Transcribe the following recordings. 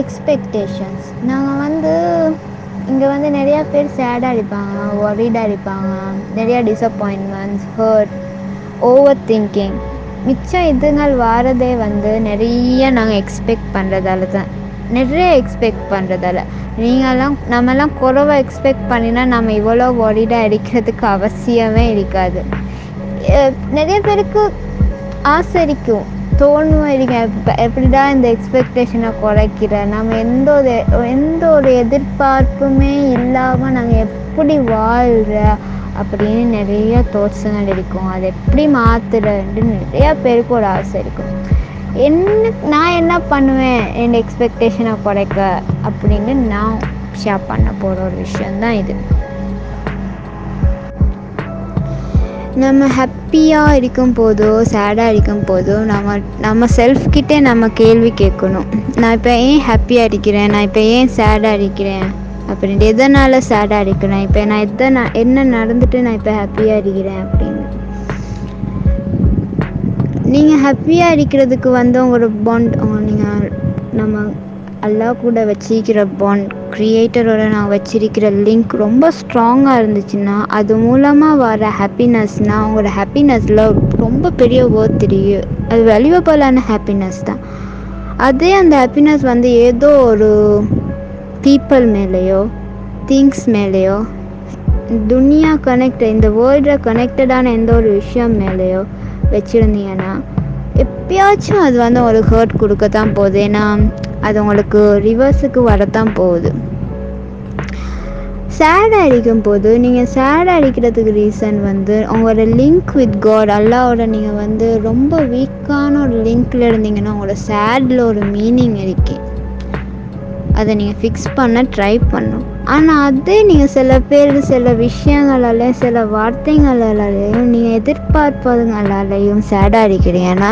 Expectations நாங்கள் வந்து இங்கே வந்து நிறையா பேர் சேடாக அடிப்பாங்க ஒரிடாக அடிப்பாங்க நிறையா டிசப்பாயின்மெண்ட்ஸ் ஹர்ட் ஓவர் திங்கிங் மிச்சம் இதுங்கள் வாரதே வந்து நிறைய நாங்கள் எக்ஸ்பெக்ட் பண்ணுறதால தான். நிறைய எக்ஸ்பெக்ட் பண்ணுறதால நீங்களாம் நம்மலாம் குறவை எக்ஸ்பெக்ட் பண்ணினா நம்ம இவ்வளோ ஒரிடாக அடிக்கிறதுக்கு அவசியமே இருக்காது. நிறைய பேருக்கு ஆசரிக்கும். தோணும் இருக்கும் எப்ப- எப்படிடா இந்த எக்ஸ்பெக்டேஷனை குறைக்கிற நம்ம எந்த ஒரு எந்த ஒரு எதிர்பார்ப்புமே இல்லாமல் நாங்கள் எப்படி வாழ்கிற அப்படின்னு நிறைய தோட்ஸுங்கள் இருக்கும் அதை எப்படி மாற்றுறன்னு நிறையா பேருக்கு ஒரு ஆசை இருக்கும். என்ன நான் என்ன பண்ணுவேன்? என் எக்ஸ்பெக்டேஷனை குறைக்க அப்படின்னு நான் ஷேர் பண்ண போகிற ஒரு விஷயந்தான் இது. நம்ம ஹாப்பியாக இருக்கும் போதோ சேடாக இருக்கும் போதோ நம்ம நம்ம செல்ஃப்கிட்டே நம்ம கேள்வி கேட்கணும். நான் இப்போ ஏன் ஹாப்பியாக இருக்கிறேன்? நான் இப்போ ஏன் சேடாக இருக்கிறேன்? அப்படின்ட்டு எதனால் சேடாக இருக்கிறேன்? இப்போ நான் எதை நான் என்ன நடந்துட்டு நான் இப்போ ஹாப்பியாக இருக்கிறேன் அப்படின்னு. நீங்கள் ஹாப்பியாக இருக்கிறதுக்கு வந்து உங்களோட பாண்ட் நீங்கள் நம்ம அல்லா கூட வச்சிருக்கிற பாண்ட் க்ரியேட்டரோட நான் வச்சிருக்கிற லிங்க் ரொம்ப ஸ்ட்ராங்காக இருந்துச்சுன்னா அது மூலமாக வர ஹாப்பினஸ்னால் அவங்களோட ஹாப்பினஸில் ரொம்ப பெரிய ஒர்த் தெரியும். அது வேல்யூபிளான ஹாப்பினஸ் தான். அதே அந்த ஹாப்பினஸ் வந்து ஏதோ ஒரு பீப்புள் மேலேயோ திங்ஸ் மேலேயோ துனியா கனெக்ட் இந்த வேர்ல்டில் கனெக்டடான எந்த ஒரு விஷயம் மேலேயோ வச்சுருந்தீங்கன்னா எப்பயாச்சும் அது வந்து ஒரு ஹர்ட் கொடுக்க தான் போகுது. ஏன்னா அது உங்களுக்கு ரிவர்ஸுக்கு வரத்தான் போகுது. சேட் அடிக்கும் போது நீங்கள் சேட் அடிக்கிறதுக்கு ரீசன் வந்து உங்களோட லிங்க் வித் காட் அல்லாவோட நீங்கள் வந்து ரொம்ப வீக்கான ஒரு லிங்க்கில் இருந்தீங்கன்னா உங்களோட சேடில் ஒரு மீனிங் இருக்கு. அதை நீங்கள் ஃபிக்ஸ் பண்ண ட்ரை பண்ணும் ஆனால் அதே நீங்கள் சில பேர் சில விஷயங்களாலையும் சில வார்த்தைகளாலேயும் நீங்கள் எதிர்பார்ப்பதுங்களாலையும் சேடாக இருக்கிறீங்கன்னா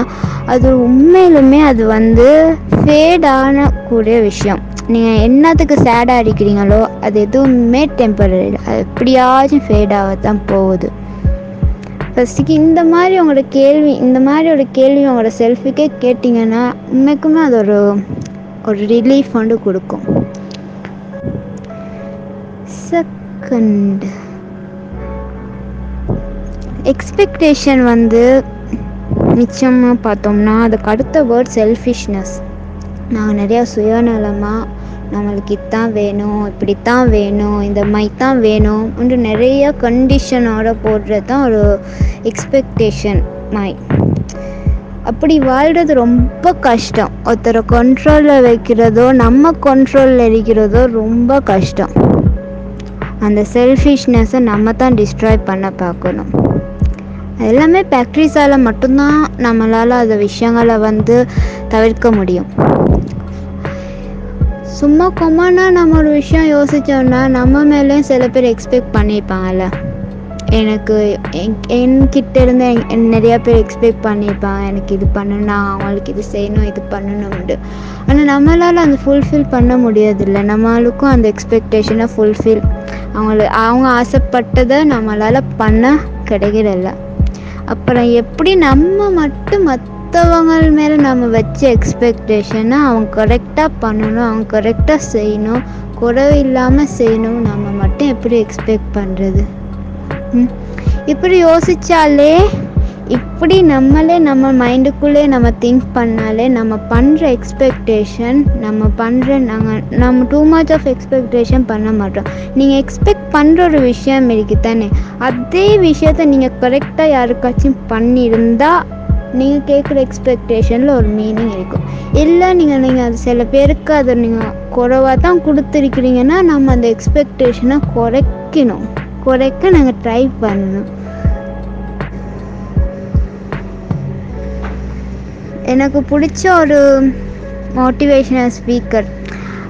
அது உண்மையிலுமே அது வந்து ஃபேடான கூடிய விஷயம். நீங்கள் என்னத்துக்கு சேடாக இருக்கிறீங்களோ அது எதுவுமே டெம்பரரி அது எப்படியாச்சும் ஃபேடாக தான் போகுது. ஃபஸ்ட்டுக்கு இந்த மாதிரி உங்களோட கேள்வி இந்த மாதிரி ஒரு கேள்வி உங்களோட செல்ஃபிக்கே கேட்டிங்கன்னா உண்மைக்குமே அது ஒரு ஒரு ரிலீஃப் வந்து கொடுக்கும். செகண்ட் எக்ஸ்பெக்டேஷன் வந்து நிச்சயமாக பார்த்தோம்னா அதுக்கு அடுத்த வேர்ட் செல்ஃபிஷ்னஸ் நாங்கள் நிறையா சுயநலமாக நம்மளுக்கு இதான் வேணும் இப்படித்தான் வேணும் இந்த மாதிரி தான் வேணும் என்று நிறைய கண்டிஷனோட போடுறது தான் ஒரு எக்ஸ்பெக்டேஷன் மை அப்படி வாழ்கிறது ரொம்ப கஷ்டம். ஒருத்தரை கண்ட்ரோலில் வைக்கிறதோ நம்ம கண்ட்ரோலில் இருக்கிறதோ ரொம்ப கஷ்டம். அந்த செல்ஃபிஷ்னஸை நம்ம தான் டிஸ்ட்ராய் பண்ண பார்க்கணும். எல்லாமே ஃபேக்ட்ரிஸால் மட்டும்தான் நம்மளால் அந்த விஷயங்களை வந்து தவிர்க்க முடியும். சும்மா கொம்மானா நம்ம ஒரு விஷயம் யோசித்தோம்னா நம்ம மேலேயும் சில பேர் எக்ஸ்பெக்ட் பண்ணியிருப்பாங்கல்ல எனக்கு என்கிட்ட இருந்து நிறையா பேர் எக்ஸ்பெக்ட் பண்ணியிருப்பாங்க எனக்கு இது பண்ணணும் நான் அவங்களுக்கு இது செய்யணும் இது பண்ணணும்னு ஆனால் நம்மளால் அந்த ஃபுல்ஃபில் பண்ண முடியாதுல்ல நம்மளுக்கும் அந்த எக்ஸ்பெக்டேஷனை ஃபுல்ஃபில் அவங்கள அவங்க ஆசைப்பட்டதை நம்மளால் பண்ண கிடைக்கிறதில்ல அப்புறம் எப்படி நம்ம மட்டும் மற்றவங்க மேலே நம்ம வச்ச எக்ஸ்பெக்டேஷனை அவங்க கரெக்டாக பண்ணணும் அவங்க கரெக்டாக செய்யணும் குறைவு இல்லாமல் செய்யணும் நம்ம மட்டும் எப்படி எக்ஸ்பெக்ட் பண்ணுறது ம். இப்படி யோசித்தாலே இப்படி நம்மளே நம்ம மைண்டுக்குள்ளே நம்ம திங்க் பண்ணாலே நம்ம பண்ணுற எக்ஸ்பெக்டேஷன் நம்ம பண்ணுற நாங்கள் நம்ம டூ மச் ஆஃப் எக்ஸ்பெக்டேஷன் பண்ண மாட்டோம். நீங்கள் எக்ஸ்பெக்ட் பண்ணுற ஒரு விஷயம் இருக்கு தானே அதே விஷயத்த நீங்கள் கரெக்டாக யாருக்காச்சும் பண்ணியிருந்தால் நீங்கள் கேட்குற எக்ஸ்பெக்டேஷனில் ஒரு மீனிங் இருக்கும். இல்லை நீங்கள் நீங்கள் அது சில பேருக்கு அதை நீங்கள் குறைவாக தான் கொடுத்துருக்கிறீங்கன்னா நம்ம அந்த எக்ஸ்பெக்டேஷனை குறைக்கணும். குறைக்க நாங்கள் ட்ரை பண்ணணும். எனக்கு பிடிச்ச ஒரு மோட்டிவேஷனல் ஸ்பீக்கர்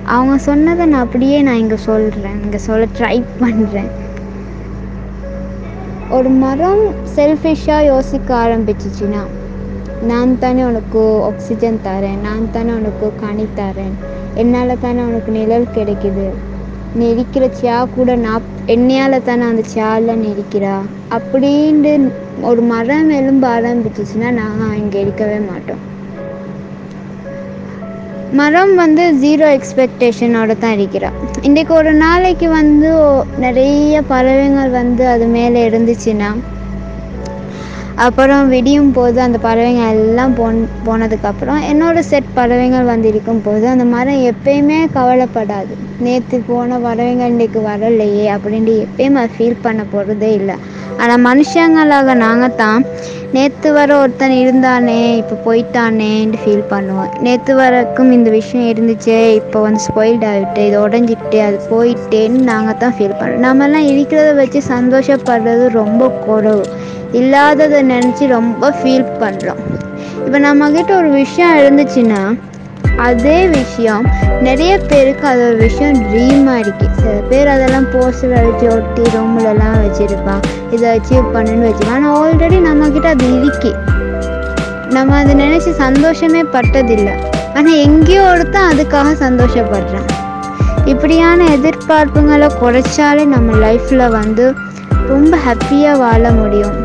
அவங்க சொன்னதை நான் அப்படியே நான் இங்கே சொல்கிறேன் இங்கே சொல்ல ட்ரை பண்ணுறேன் ஒரு மரம் செல்ஃபிஷாக யோசிக்க ஆரம்பிச்சிச்சுன்னா நான் தானே உனக்கு ஆக்சிஜன் தரேன். நான் தானே உனக்கு கனி தரேன். என்னால் தானே உனக்கு நிழல் கிடைக்குது. நீ இருக்கிற சியா கூட நான் என்னையால் தானே அந்த சியாவில் நீ இருக்கிறா? அப்படின்ட்டு ஒரு மரம் எலும்ப ஆரம்பிச்சிச்சுன்னா நாங்கள் இங்கே இருக்கவே மாட்டோம். மரம் வந்து ஜீரோ எக்ஸ்பெக்டேஷனோட தான் இருக்கிறான் இன்றைக்கு ஒரு நாளைக்கு வந்து நிறைய பறவைகள் வந்து அது மேலே இருந்துச்சுன்னா அப்புறம் விடியும் போது அந்த பறவைங்கள் எல்லாம் போன் போனதுக்கப்புறம் என்னோடய செட் பறவைகள் வந்து இருக்கும் போது அந்த மரம் எப்பயுமே கவலைப்படாது. நேற்று போன பறவைங்க இன்றைக்கு வரலையே அப்படின்ட்டு எப்பயும் அது ஃபீல் பண்ண போகிறதே இல்லை. ஆனால் மனுஷங்களாக நாங்கள் தான் நேற்று வர ஒருத்தன் இருந்தானே இப்போ போயிட்டானேன்ட்டு ஃபீல் பண்ணுவோம். நேற்று வரைக்கும் இந்த விஷயம் இருந்துச்சே இப்போ வந்து ஸ்பாயில்ட் ஆகிட்டு இது உடஞ்சிட்டு அது போயிட்டேன்னு நாங்கள் தான் ஃபீல் பண்ணுறோம் நம்மலாம் இருக்கிறத வச்சு சந்தோஷப்படுறது ரொம்ப குறவு. இல்லாததை நினச்சி ரொம்ப ஃபீல் பண்ணுறோம் இப்போ நம்மக்கிட்ட ஒரு விஷயம் இருந்துச்சுன்னா அதே விஷயம் நிறைய பேருக்கு அது ஒரு விஷயம் ட்ரீமாக இருக்குது சில பேர் அதெல்லாம் போஸ்டர் வச்சு ஒட்டி ரூம்லலாம் வச்சுருப்பான் இதை அச்சீவ் பண்ணுன்னு வச்சுருப்பான் ஆனால் ஆல்ரெடி நம்மக்கிட்ட அது இருக்கு. நம்ம அதை நினச்சி சந்தோஷமே பட்டதில்லை. ஆனால் எங்கேயோ ஒருத்தன் அதுக்காக சந்தோஷப்படுறான். இப்படியான எதிர்பார்ப்புங்களை குறைச்சாலே நம்ம லைஃப்பில் வந்து ரொம்ப ஹாப்பியாக வாழ முடியும்.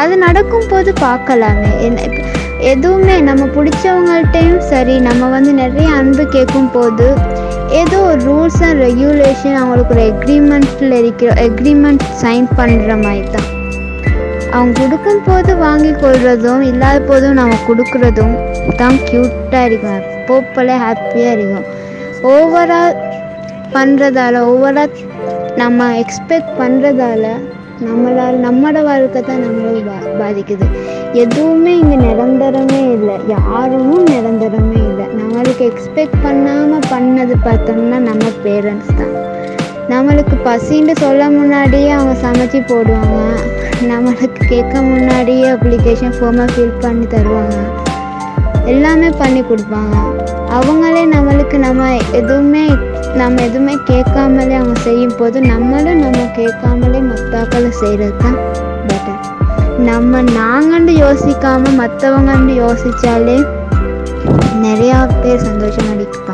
அது நடக்கும்போது பார்க்கலாமே. என்ன எதுவுமே நம்ம பிடிச்சவங்கள்ட்டையும் சரி நம்ம வந்து நிறைய அன்பு கேட்கும் போது ஏதோ ஒரு ரூல்ஸ் அண்ட் ரெகுலேஷன் அவங்களுக்கு ஒரு எக்ரிமெண்ட்டில் இருக்கிற எக்ரிமெண்ட் சைன் பண்ணுற மாதிரி தான். அவங்க கொடுக்கும் போது வாங்கி கொள்வதும் இல்லாத போதும் நம்ம கொடுக்குறதும் தான் க்யூட்டாக இருக்கும். போப்பல ஹாப்பியாக இருக்கும். ஓவரால் பண்ணுறதால ஓவரால் நம்ம எக்ஸ்பெக்ட் பண்ணுறதால நம்மளால் நம்மளோட வாழ்க்கை தான் நம்மளை பா பாதிக்குது. எதுவுமே இங்கே நிரந்தரமே இல்லை. யாரும் நிரந்தரமே இல்லை. நம்மளுக்கு எக்ஸ்பெக்ட் பண்ணாமல் பண்ணது பார்த்தோம்னா நம்ம பேரண்ட்ஸ் தான். நம்மளுக்கு பசின்னு சொல்ல முன்னாடியே அவங்க சமைச்சு போடுவாங்க. நம்மளுக்கு கேட்க முன்னாடியே அப்ளிகேஷன் ஃபார்மை ஃபில் பண்ணி தருவாங்க. எல்லாமே பண்ணி கொடுப்பாங்க. அவங்களே நம்மளுக்கு நம்ம எதுவுமே நம்ம எதுவுமே கேட்காமலே அவங்க செய்யும் போது நம்மளும் நம்ம கேட்காம தற்கொலை செய்கிறது தான் பெட்டர் நம்ம நாங்கன்னு யோசிக்காம மற்றவங்கன்னு யோசிச்சாலே நிறையா பேர் சந்தோஷம் அடிப்பாங்க.